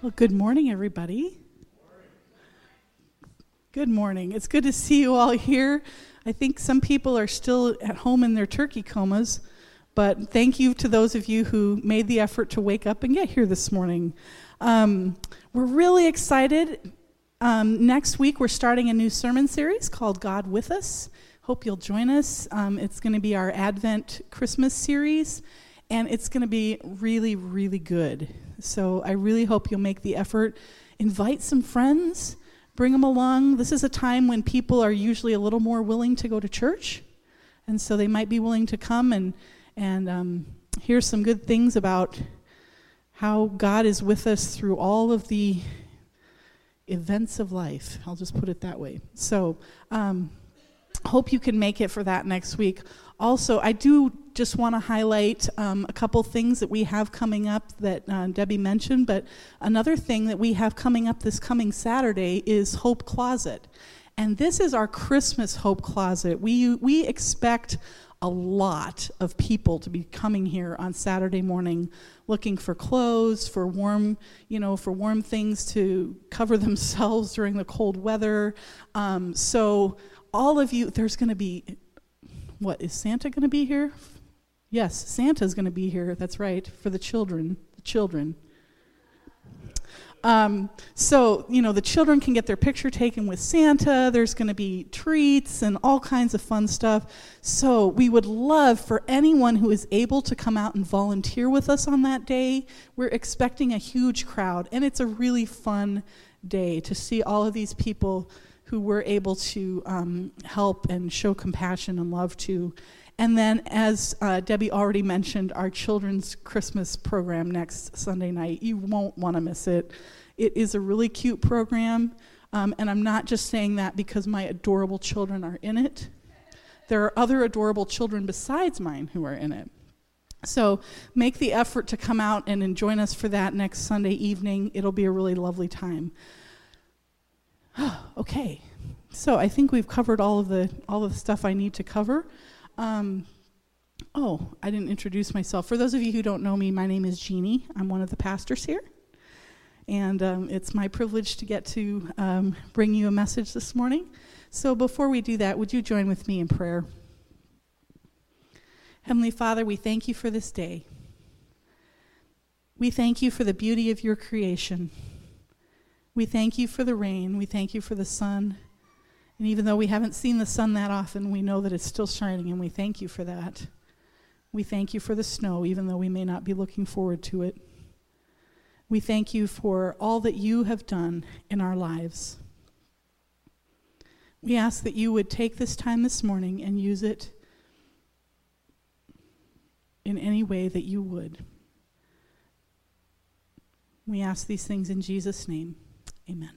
Well, good morning, everybody. Good morning. It's good to see you all here. I think some people are still at home in their turkey comas, but thank you to those of you who made the effort to wake up and get here this morning. Um, we're really excited. Um, next week, we're starting a new sermon series called God with Us. Hope you'll join us. Um, it's going to be our Advent Christmas series, and it's going to be really, really good. So I really hope you'll make the effort. Invite some friends, bring them along. This is a time when people are usually a little more willing to go to church, and so they might be willing to come and and um, hear some good things about how God is with us through all of the events of life. I'll just put it that way. So, um, hope you can make it for that next week. Also, I do just want to highlight um, a couple things that we have coming up that uh, Debbie mentioned, but another thing that we have coming up this coming Saturday is Hope Closet. And this is our Christmas Hope Closet. We, we expect a lot of people to be coming here on Saturday morning looking for clothes, for warm, you know, for warm things to cover themselves during the cold weather. Um, so all of you, there's going to be, what, is Santa going to be here? Yes, Santa's going to be here. That's right, for the children. The children. Um, so, you know, the children can get their picture taken with Santa. There's going to be treats and all kinds of fun stuff. So, we would love for anyone who is able to come out and volunteer with us on that day. We're expecting a huge crowd, and it's a really fun day to see all of these people who we're able to um, help and show compassion and love to. And then, as uh, Debbie already mentioned, our children's Christmas program next Sunday night. You won't want to miss it. It is a really cute program, um, and I'm not just saying that because my adorable children are in it. There are other adorable children besides mine who are in it. So make the effort to come out and join us for that next Sunday evening. It'll be a really lovely time. okay, so I think we've covered all of the all of the stuff I need to cover. Um, oh, I didn't introduce myself. For those of you who don't know me, my name is Jeannie. I'm one of the pastors here. And um, it's my privilege to get to um, bring you a message this morning. So before we do that, would you join with me in prayer? Heavenly Father, we thank you for this day. We thank you for the beauty of your creation. We thank you for the rain. We thank you for the sun. And even though we haven't seen the sun that often, we know that it's still shining, and we thank you for that. We thank you for the snow, even though we may not be looking forward to it. We thank you for all that you have done in our lives. We ask that you would take this time this morning and use it in any way that you would. We ask these things in Jesus' name. Amen.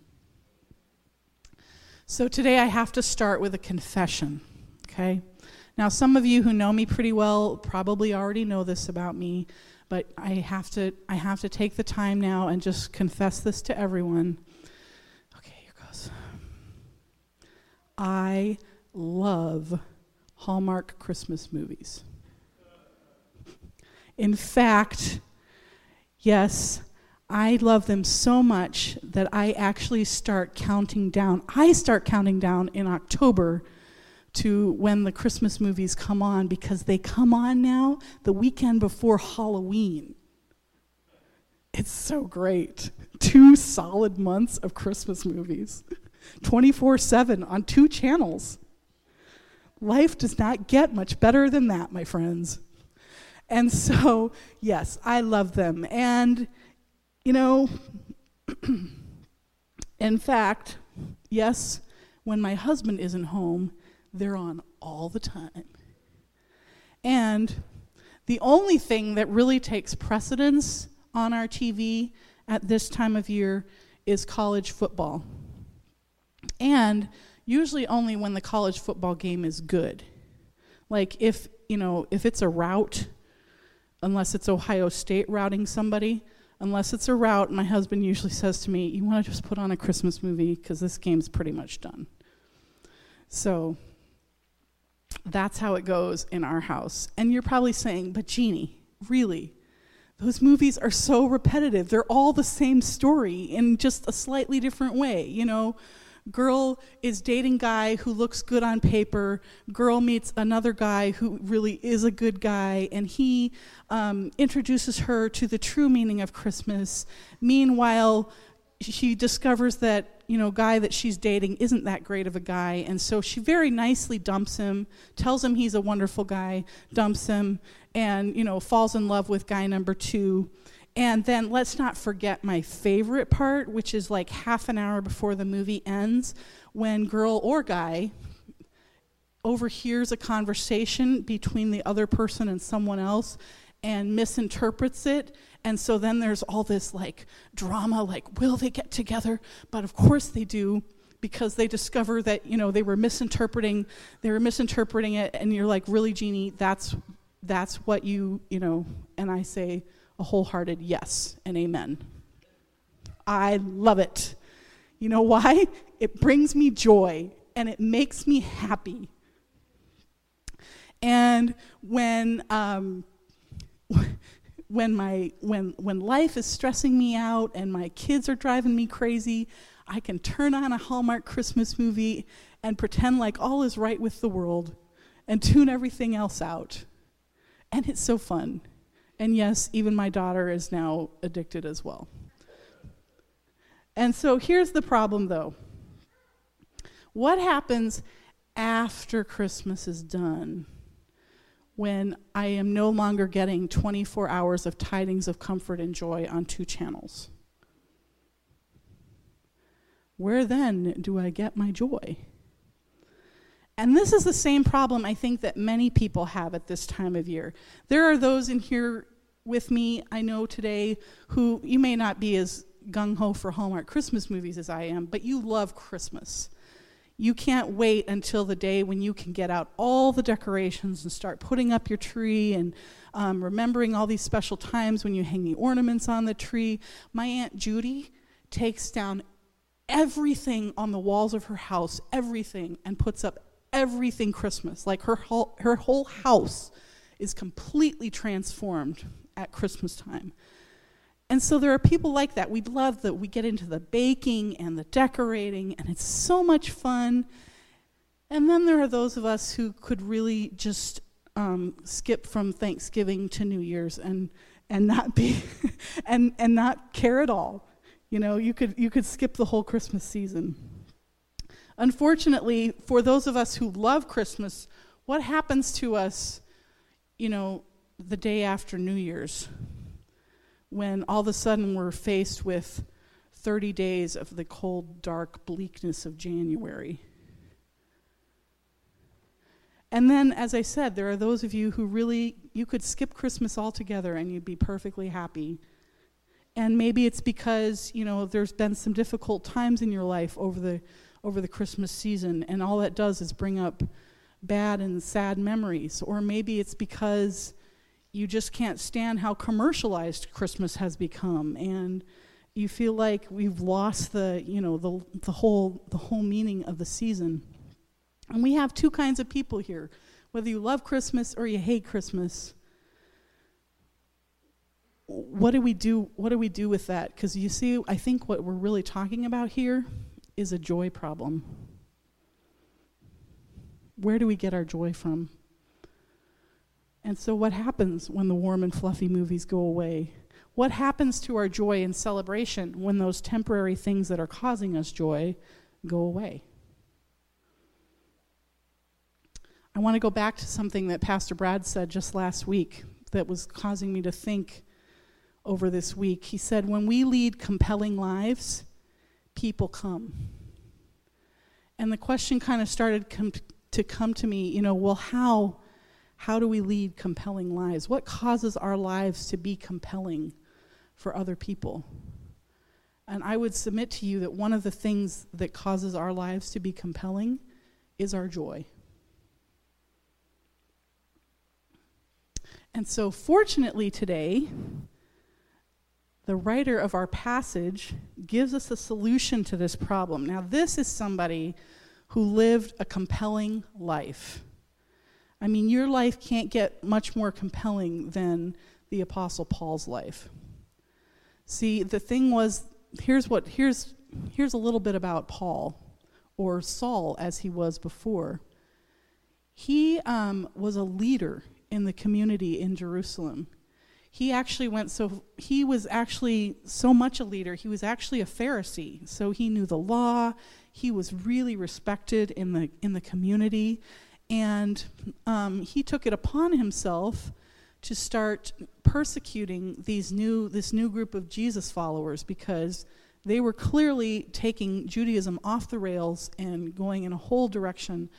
So today I have to start with a confession, okay? Now, some of you who know me pretty well probably already know this about me, but I have to, I have to take the time now and just confess this to everyone. Okay, here goes. I love Hallmark Christmas movies. In fact, yes, I love them so much that I actually start counting down. I start counting down in October to when the Christmas movies come on because they come on now the weekend before Halloween. It's so great. Two solid months of Christmas movies, 24 7 on two channels. Life does not get much better than that, my friends. And so, yes, I love them. And you know, in fact, yes, when my husband isn't home, they're on all the time. And the only thing that really takes precedence on our TV at this time of year is college football. And usually only when the college football game is good. Like if, you know, if it's a rout, unless it's Ohio State routing somebody, unless it's a route, my husband usually says to me, You want to just put on a Christmas movie because this game's pretty much done. So that's how it goes in our house. And you're probably saying, But Jeannie, really? Those movies are so repetitive. They're all the same story in just a slightly different way. You know, girl is dating guy who looks good on paper. Girl meets another guy who really is a good guy. And he um, introduces her to the true meaning of christmas. Meanwhile she discovers that you know guy that she's dating isn't that great of a guy. And so she very nicely dumps him tells him he's a wonderful guy dumps him and you know falls in love with guy number two and then let's not forget my favorite part, which is like half an hour before the movie ends, when girl or guy overhears a conversation between the other person and someone else and misinterprets it. And so then there's all this like drama like, will they get together? But of course they do because they discover that you know they were misinterpreting they were misinterpreting it and you're like really Jeannie that's that's what you you know and I say a wholehearted yes and amen. I love it. You know why? It brings me joy and it makes me happy. And when um, when my when when life is stressing me out and my kids are driving me crazy, I can turn on a Hallmark Christmas movie and pretend like all is right with the world and tune everything else out. And it's so fun. And yes, even my daughter is now addicted as well. And so here's the problem though. What happens after Christmas is done when I am no longer getting 24 hours of tidings of comfort and joy on two channels? Where then do I get my joy? And this is the same problem I think that many people have at this time of year. There are those in here with me, I know today, who you may not be as gung ho for Hallmark Christmas movies as I am, but you love Christmas. You can't wait until the day when you can get out all the decorations and start putting up your tree and um, remembering all these special times when you hang the ornaments on the tree. My Aunt Judy takes down everything on the walls of her house, everything, and puts up everything Christmas. Like her whole, her whole house is completely transformed at Christmas time. And so there are people like that. We love that we get into the baking and the decorating, and it's so much fun. And then there are those of us who could really just um, skip from Thanksgiving to New Year's and and not be and and not care at all. You know, you could you could skip the whole Christmas season. Unfortunately, for those of us who love Christmas, what happens to us, you know, the day after New Year's, when all of a sudden we're faced with 30 days of the cold, dark bleakness of January. And then, as I said, there are those of you who really, you could skip Christmas altogether and you'd be perfectly happy. And maybe it's because, you know, there's been some difficult times in your life over the, over the Christmas season, and all that does is bring up bad and sad memories. Or maybe it's because you just can't stand how commercialized Christmas has become and you feel like we've lost the you know the the whole the whole meaning of the season. And we have two kinds of people here. Whether you love Christmas or you hate Christmas, what do we do what do we do with that? Cuz you see I think what we're really talking about here is a joy problem. Where do we get our joy from? And so, what happens when the warm and fluffy movies go away? What happens to our joy and celebration when those temporary things that are causing us joy go away? I want to go back to something that Pastor Brad said just last week that was causing me to think over this week. He said, When we lead compelling lives, people come. And the question kind of started com- to come to me, you know, well, how? How do we lead compelling lives? What causes our lives to be compelling for other people. And I would submit to you that one of the things that causes our lives to be compelling is our joy. And so, fortunately, today, the writer of our passage gives us a solution to this problem. Now, this is somebody who lived a compelling life. I mean, your life can't get much more compelling than the Apostle Paul's life. See, the thing was, here's what, here's, here's a little bit about Paul, or Saul as he was before. He um, was a leader in the community in Jerusalem. He actually went so, he was actually so much a leader, he was actually a Pharisee. So he knew the law, he was really respected in the, in the community, and um, he took it upon himself to start persecuting these new, this new group of Jesus followers because they were clearly taking Judaism off the rails and going in a whole direction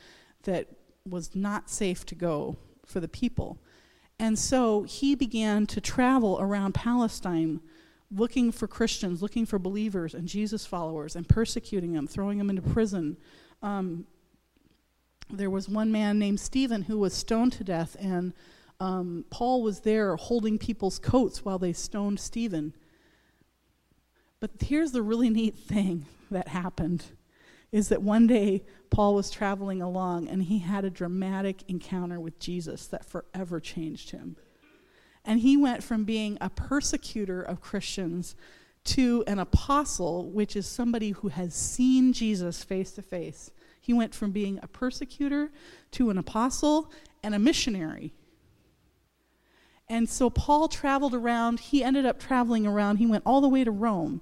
that was not safe to go for the people. And so he began to travel around Palestine looking for Christians, looking for believers and Jesus followers, and persecuting them, throwing them into prison. Um, there was one man named Stephen who was stoned to death, and um, Paul was there holding people's coats while they stoned Stephen. But here's the really neat thing that happened is that one day Paul was traveling along and he had a dramatic encounter with Jesus that forever changed him. And he went from being a persecutor of Christians to an apostle, which is somebody who has seen Jesus face to face. He went from being a persecutor to an apostle and a missionary. And so Paul traveled around. He ended up traveling around. He went all the way to Rome.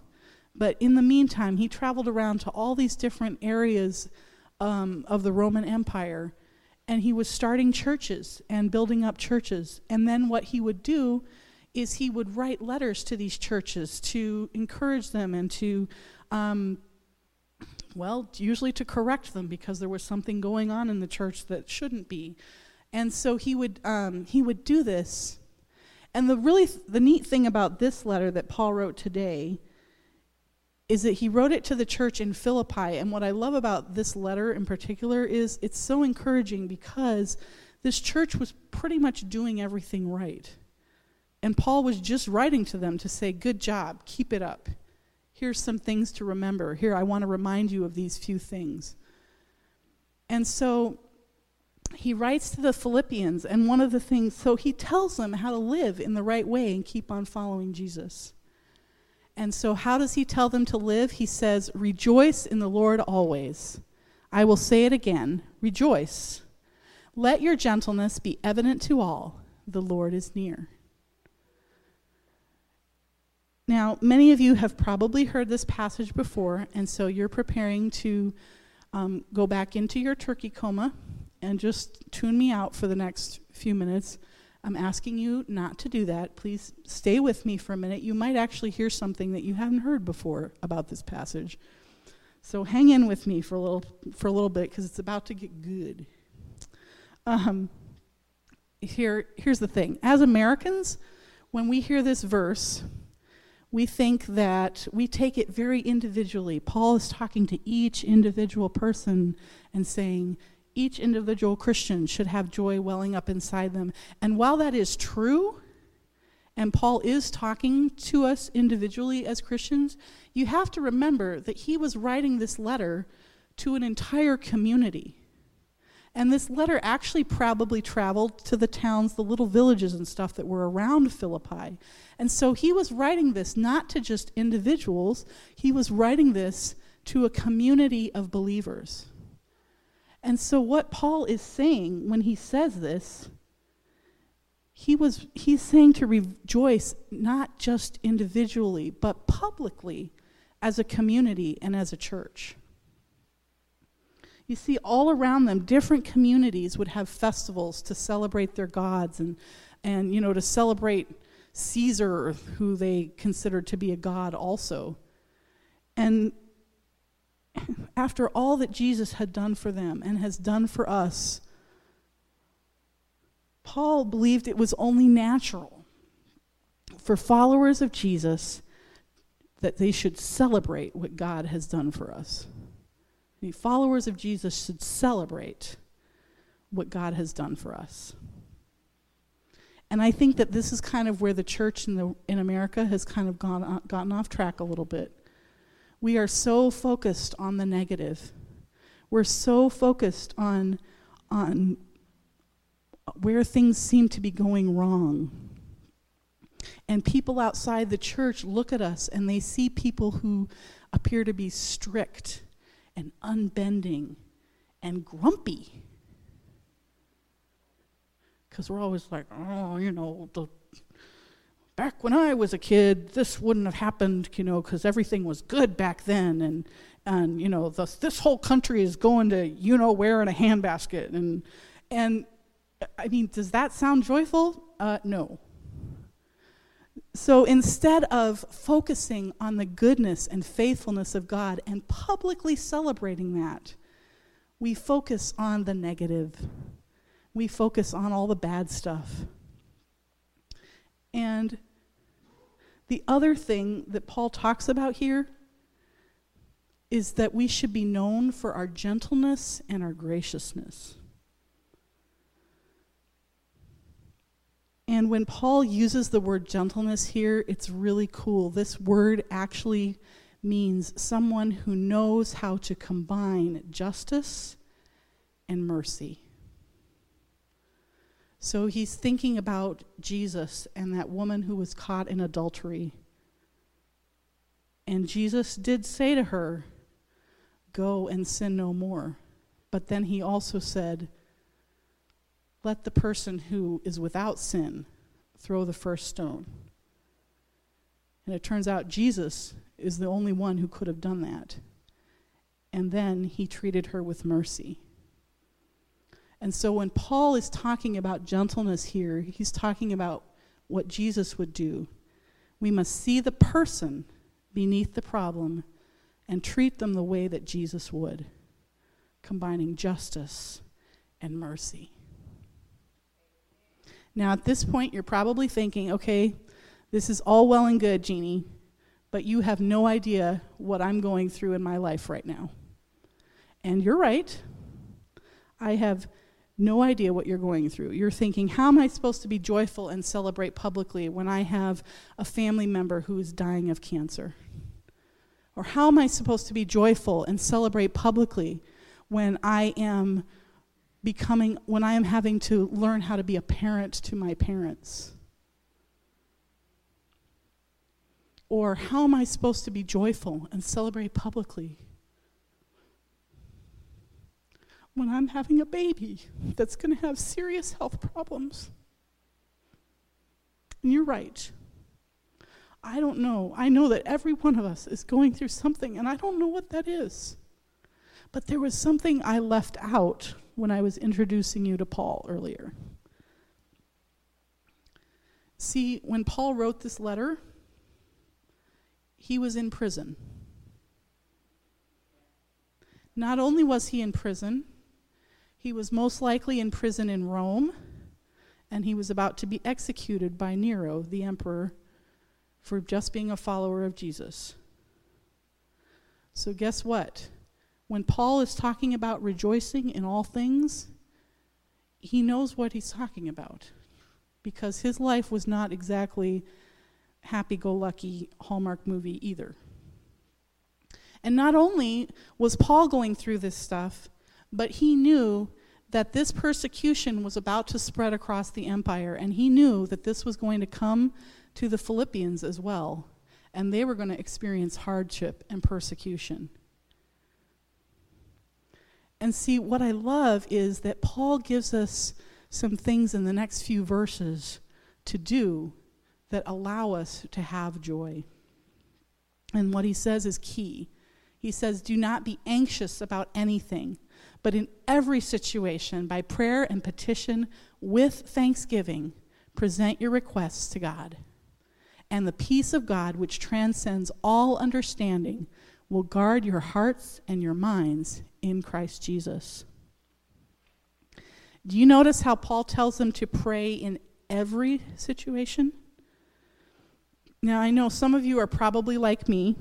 But in the meantime, he traveled around to all these different areas um, of the Roman Empire. And he was starting churches and building up churches. And then what he would do is he would write letters to these churches to encourage them and to, um, well, usually to correct them because there was something going on in the church that shouldn't be. And so he would, um, he would do this. And the really th- the neat thing about this letter that Paul wrote today is that he wrote it to the church in Philippi. And what I love about this letter in particular is it's so encouraging because this church was pretty much doing everything right. And Paul was just writing to them to say, Good job, keep it up. Here's some things to remember. Here, I want to remind you of these few things. And so he writes to the Philippians, and one of the things, so he tells them how to live in the right way and keep on following Jesus. And so, how does he tell them to live? He says, Rejoice in the Lord always. I will say it again rejoice. Let your gentleness be evident to all. The Lord is near. Now, many of you have probably heard this passage before, and so you're preparing to um, go back into your turkey coma and just tune me out for the next few minutes. I'm asking you not to do that. Please stay with me for a minute. You might actually hear something that you haven't heard before about this passage. So hang in with me for a little for a little bit because it's about to get good. Um, here, here's the thing. As Americans, when we hear this verse, we think that we take it very individually. Paul is talking to each individual person and saying, each individual Christian should have joy welling up inside them. And while that is true, and Paul is talking to us individually as Christians, you have to remember that he was writing this letter to an entire community. And this letter actually probably traveled to the towns, the little villages and stuff that were around Philippi. And so he was writing this not to just individuals, he was writing this to a community of believers. And so what Paul is saying when he says this, he was he's saying to rejoice not just individually, but publicly as a community and as a church. You see, all around them, different communities would have festivals to celebrate their gods and, and you know, to celebrate Caesar, who they considered to be a god also. And after all that Jesus had done for them and has done for us, Paul believed it was only natural for followers of Jesus that they should celebrate what God has done for us. The followers of Jesus should celebrate what God has done for us. And I think that this is kind of where the church in, the, in America has kind of gone, uh, gotten off track a little bit. We are so focused on the negative. We're so focused on, on where things seem to be going wrong. And people outside the church look at us and they see people who appear to be strict and unbending and grumpy. Because we're always like, oh, you know, the, back when I was a kid, this wouldn't have happened, you know, because everything was good back then. And, and you know, the, this whole country is going to, you know, where in a handbasket. And, and I mean, does that sound joyful? Uh, no. So instead of focusing on the goodness and faithfulness of God and publicly celebrating that, we focus on the negative. We focus on all the bad stuff. And the other thing that Paul talks about here is that we should be known for our gentleness and our graciousness. And when Paul uses the word gentleness here, it's really cool. This word actually means someone who knows how to combine justice and mercy. So he's thinking about Jesus and that woman who was caught in adultery. And Jesus did say to her, Go and sin no more. But then he also said, let the person who is without sin throw the first stone. And it turns out Jesus is the only one who could have done that. And then he treated her with mercy. And so when Paul is talking about gentleness here, he's talking about what Jesus would do. We must see the person beneath the problem and treat them the way that Jesus would, combining justice and mercy. Now, at this point, you're probably thinking, okay, this is all well and good, Jeannie, but you have no idea what I'm going through in my life right now. And you're right. I have no idea what you're going through. You're thinking, how am I supposed to be joyful and celebrate publicly when I have a family member who is dying of cancer? Or how am I supposed to be joyful and celebrate publicly when I am becoming, when I am having to learn how to be a parent to my parents? Or how am I supposed to be joyful and celebrate publicly when I'm having a baby that's going to have serious health problems? And you're right. I don't know. I know that every one of us is going through something, and I don't know what that is. But there was something I left out when I was introducing you to Paul earlier. See, when Paul wrote this letter, he was in prison. Not only was he in prison, he was most likely in prison in Rome, and he was about to be executed by Nero, the emperor, for just being a follower of Jesus. So, guess what? When Paul is talking about rejoicing in all things, he knows what he's talking about because his life was not exactly happy go lucky Hallmark movie either. And not only was Paul going through this stuff, but he knew that this persecution was about to spread across the empire, and he knew that this was going to come to the Philippians as well, and they were going to experience hardship and persecution. And see, what I love is that Paul gives us some things in the next few verses to do that allow us to have joy. And what he says is key. He says, Do not be anxious about anything, but in every situation, by prayer and petition, with thanksgiving, present your requests to God. And the peace of God, which transcends all understanding, will guard your hearts and your minds in Christ Jesus. Do you notice how Paul tells them to pray in every situation? Now, I know some of you are probably like me,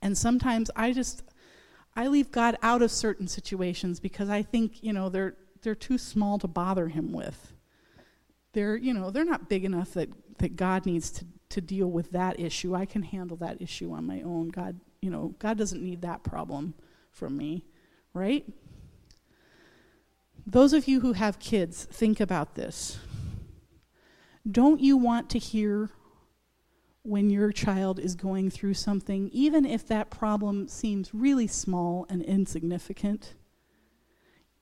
and sometimes I just I leave God out of certain situations because I think, you know, they're they're too small to bother him with. They're, you know, they're not big enough that, that God needs to, to deal with that issue. I can handle that issue on my own. God, you know, God doesn't need that problem from me, right? Those of you who have kids, think about this. Don't you want to hear when your child is going through something, even if that problem seems really small and insignificant,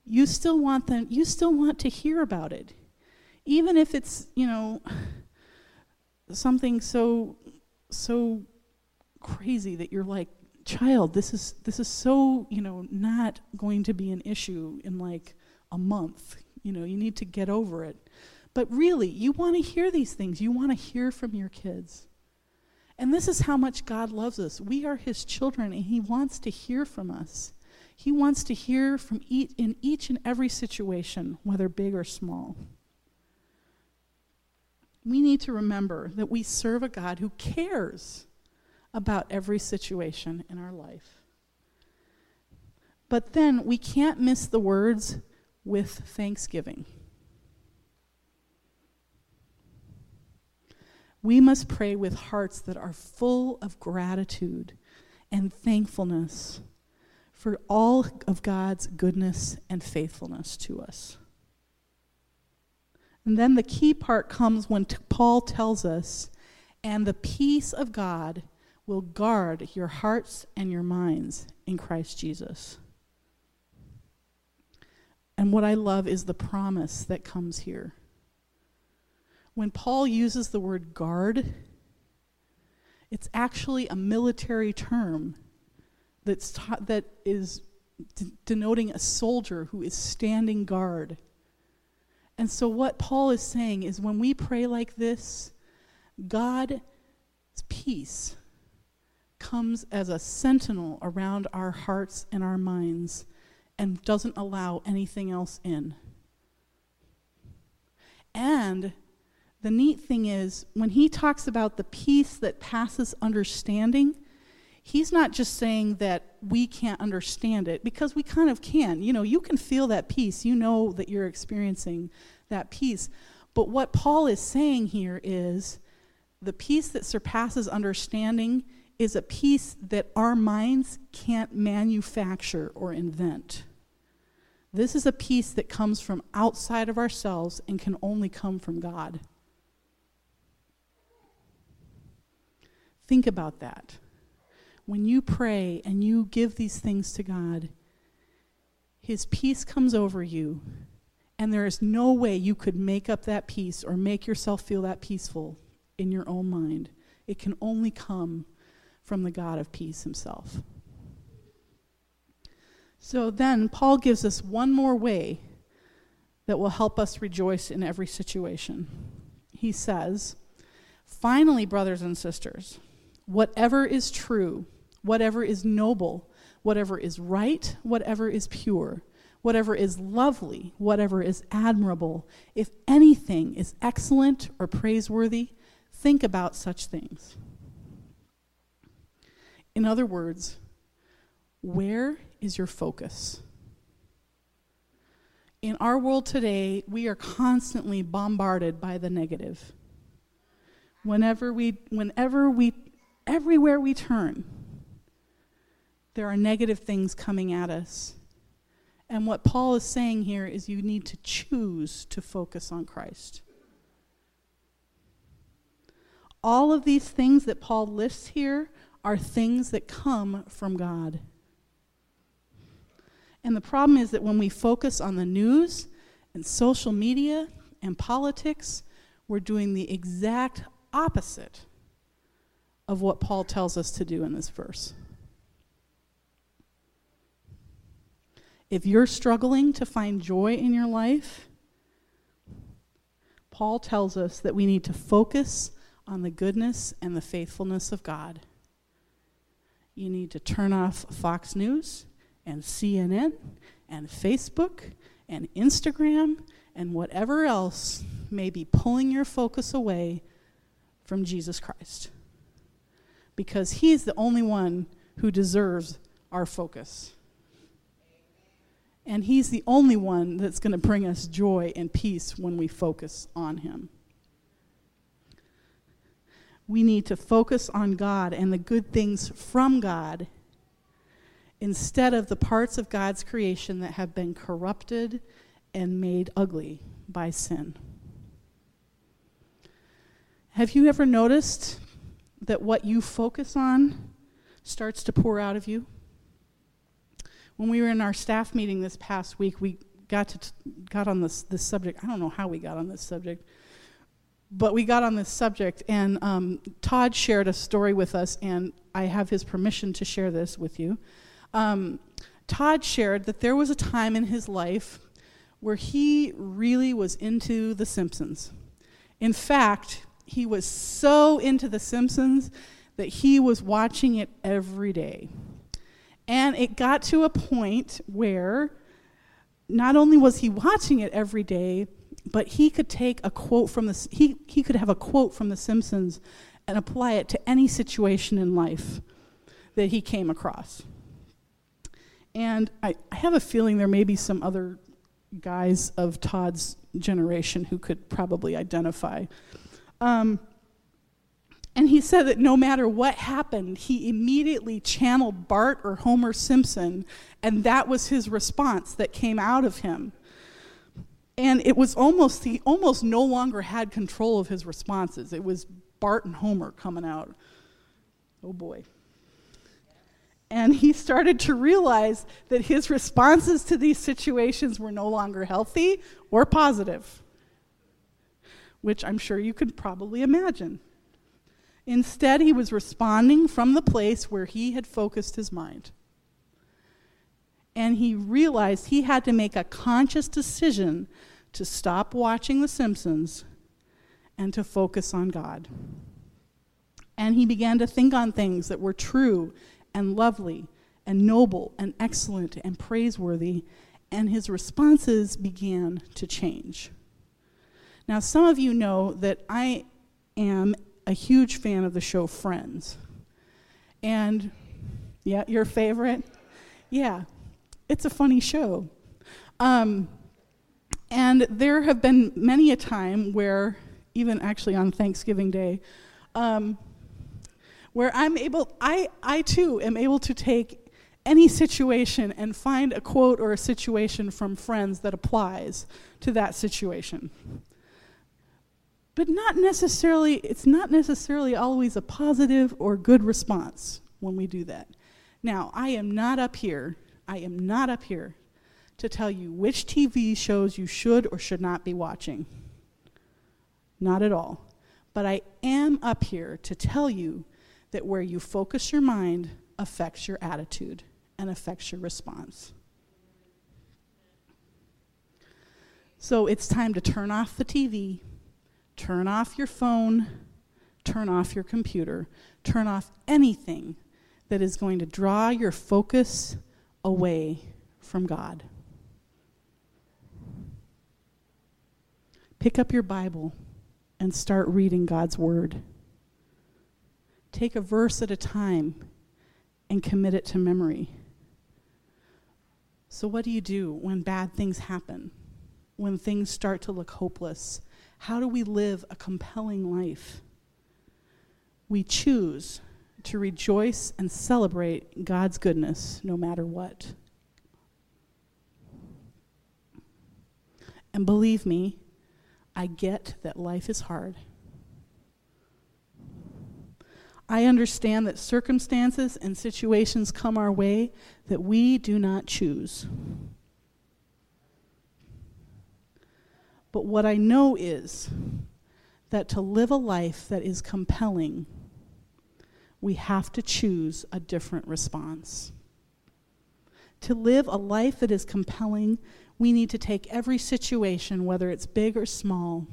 you still want them you still want to hear about it. Even if it's, you know, something so so crazy that you're like, child, this is this is so, you know, not going to be an issue in like a month. You know, you need to get over it. But really, you want to hear these things. You want to hear from your kids. And this is how much God loves us. We are His children, and He wants to hear from us. He wants to hear from each, in each and every situation, whether big or small. We need to remember that we serve a God who cares about every situation in our life. But then we can't miss the words with thanksgiving. We must pray with hearts that are full of gratitude and thankfulness for all of God's goodness and faithfulness to us. And then the key part comes when t- Paul tells us, and the peace of God will guard your hearts and your minds in Christ Jesus. And what I love is the promise that comes here when Paul uses the word guard, it's actually a military term that's ta- that is denoting a soldier who is standing guard. And so, what Paul is saying is when we pray like this, God's peace comes as a sentinel around our hearts and our minds and doesn't allow anything else in. And the neat thing is, when he talks about the peace that passes understanding, he's not just saying that we can't understand it, because we kind of can. You know, you can feel that peace, you know that you're experiencing that peace. But what Paul is saying here is the peace that surpasses understanding is a peace that our minds can't manufacture or invent. This is a peace that comes from outside of ourselves and can only come from God. Think about that. When you pray and you give these things to God, His peace comes over you, and there is no way you could make up that peace or make yourself feel that peaceful in your own mind. It can only come from the God of peace Himself. So then, Paul gives us one more way that will help us rejoice in every situation. He says, Finally, brothers and sisters, whatever is true, whatever is noble, whatever is right, whatever is pure, whatever is lovely, whatever is admirable, if anything is excellent or praiseworthy, think about such things. In other words, where is your focus? In our world today, we are constantly bombarded by the negative. Whenever we, whenever we everywhere we turn, there are negative things coming at us. And what Paul is saying here is you need to choose to focus on Christ. All of these things that Paul lists here are things that come from God. And the problem is that when we focus on the news and social media and politics, we're doing the exact opposite of what Paul tells us to do in this verse. If you're struggling to find joy in your life, Paul tells us that we need to focus on the goodness and the faithfulness of God. You need to turn off Fox News and CNN and Facebook and Instagram and whatever else may be pulling your focus away from Jesus Christ. Because he's the only one who deserves our focus. And he's the only one that's going to bring us joy and peace when we focus on him. We need to focus on God and the good things from God instead of the parts of God's creation that have been corrupted and made ugly by sin. Have you ever noticed that what you focus on starts to pour out of you? When we were in our staff meeting this past week, we got to t- got on this this subject. I don't know how we got on this subject, but we got on this subject, and um, Todd shared a story with us, and I have his permission to share this with you. Um, Todd shared that there was a time in his life where he really was into The Simpsons. In fact, he was so into The Simpsons that he was watching it every day. And it got to a point where not only was he watching it every day, but he could take a quote from the he, he could have a quote from the Simpsons and apply it to any situation in life that he came across. And I, I have a feeling there may be some other guys of Todd's generation who could probably identify. Um, and he said that no matter what happened, he immediately channeled Bart or Homer Simpson, and that was his response that came out of him. And it was almost, he almost no longer had control of his responses. It was Bart and Homer coming out. Oh boy. And he started to realize that his responses to these situations were no longer healthy or positive, which I'm sure you could probably imagine. Instead, he was responding from the place where he had focused his mind. And he realized he had to make a conscious decision to stop watching The Simpsons and to focus on God. And he began to think on things that were true and lovely and noble and excellent and praiseworthy, and his responses began to change. Now, some of you know that I am a huge fan of the show Friends. And, yeah, your favorite? Yeah, it's a funny show. Um, and there have been many a time where, even actually on Thanksgiving Day, um, where I'm able, I, I too am able to take any situation and find a quote or a situation from friends that applies to that situation. But not necessarily, it's not necessarily always a positive or good response when we do that. Now, I am not up here, I am not up here to tell you which TV shows you should or should not be watching. Not at all. But I am up here to tell you that where you focus your mind affects your attitude and affects your response. So it's time to turn off the TV, turn off your phone, turn off your computer, turn off anything that is going to draw your focus away from God. Pick up your Bible and start reading God's Word. Take a verse at a time and commit it to memory. So, what do you do when bad things happen? When things start to look hopeless? How do we live a compelling life? We choose to rejoice and celebrate God's goodness no matter what. And believe me, I get that life is hard. I understand that circumstances and situations come our way that we do not choose. But what I know is that to live a life that is compelling, we have to choose a different response. To live a life that is compelling, we need to take every situation, whether it's big or small,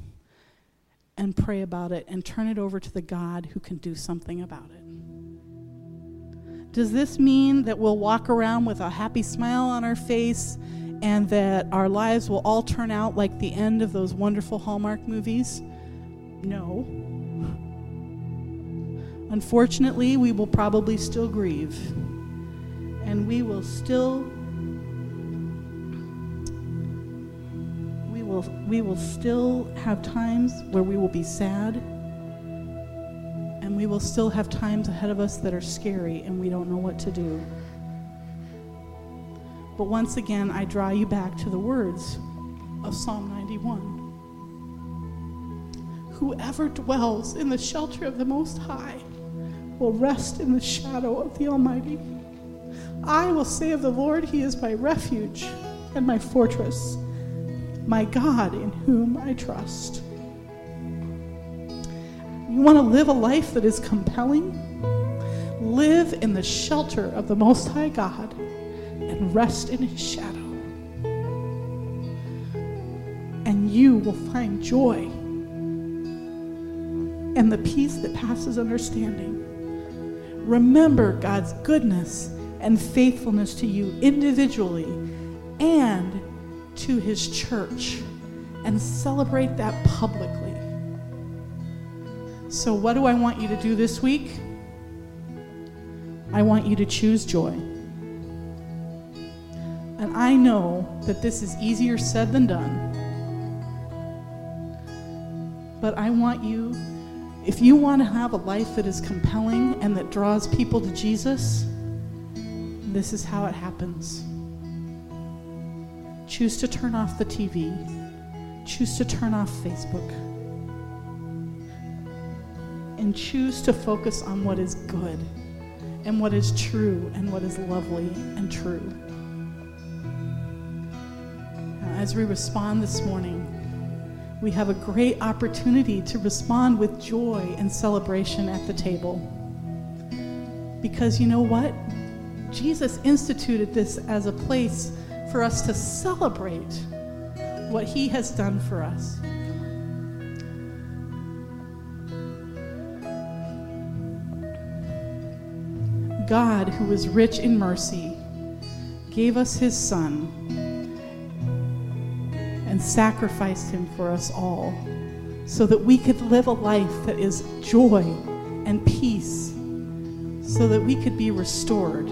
and pray about it and turn it over to the God who can do something about it. Does this mean that we'll walk around with a happy smile on our face and that our lives will all turn out like the end of those wonderful Hallmark movies? No. Unfortunately, we will probably still grieve. And we will still will we will still have times where we will be sad. And we will still have times ahead of us that are scary and we don't know what to do. But once again, I draw you back to the words of Psalm 91. Whoever dwells in the shelter of the Most High will rest in the shadow of the Almighty. I will say of the Lord, He is my refuge and my fortress, my God in whom I trust. You want to live a life that is compelling? Live in the shelter of the Most High God and rest in His shadow. And you will find joy and the peace that passes understanding. Remember God's goodness and faithfulness to you individually and to His church and celebrate that publicly. So, what do I want you to do this week? I want you to choose joy. And I know that this is easier said than done. But I want you if you want to have a life that is compelling and that draws people to Jesus, this is how it happens. Choose to turn off the TV. Choose to turn off Facebook. And choose to focus on what is good and what is true and what is lovely and true. As we respond this morning, we have a great opportunity to respond with joy and celebration at the table. Because you know what? Jesus instituted this as a place for us to celebrate what he has done for us. God, who is rich in mercy, gave us his Son and sacrificed him for us all so that we could live a life that is joy and peace, so that we could be restored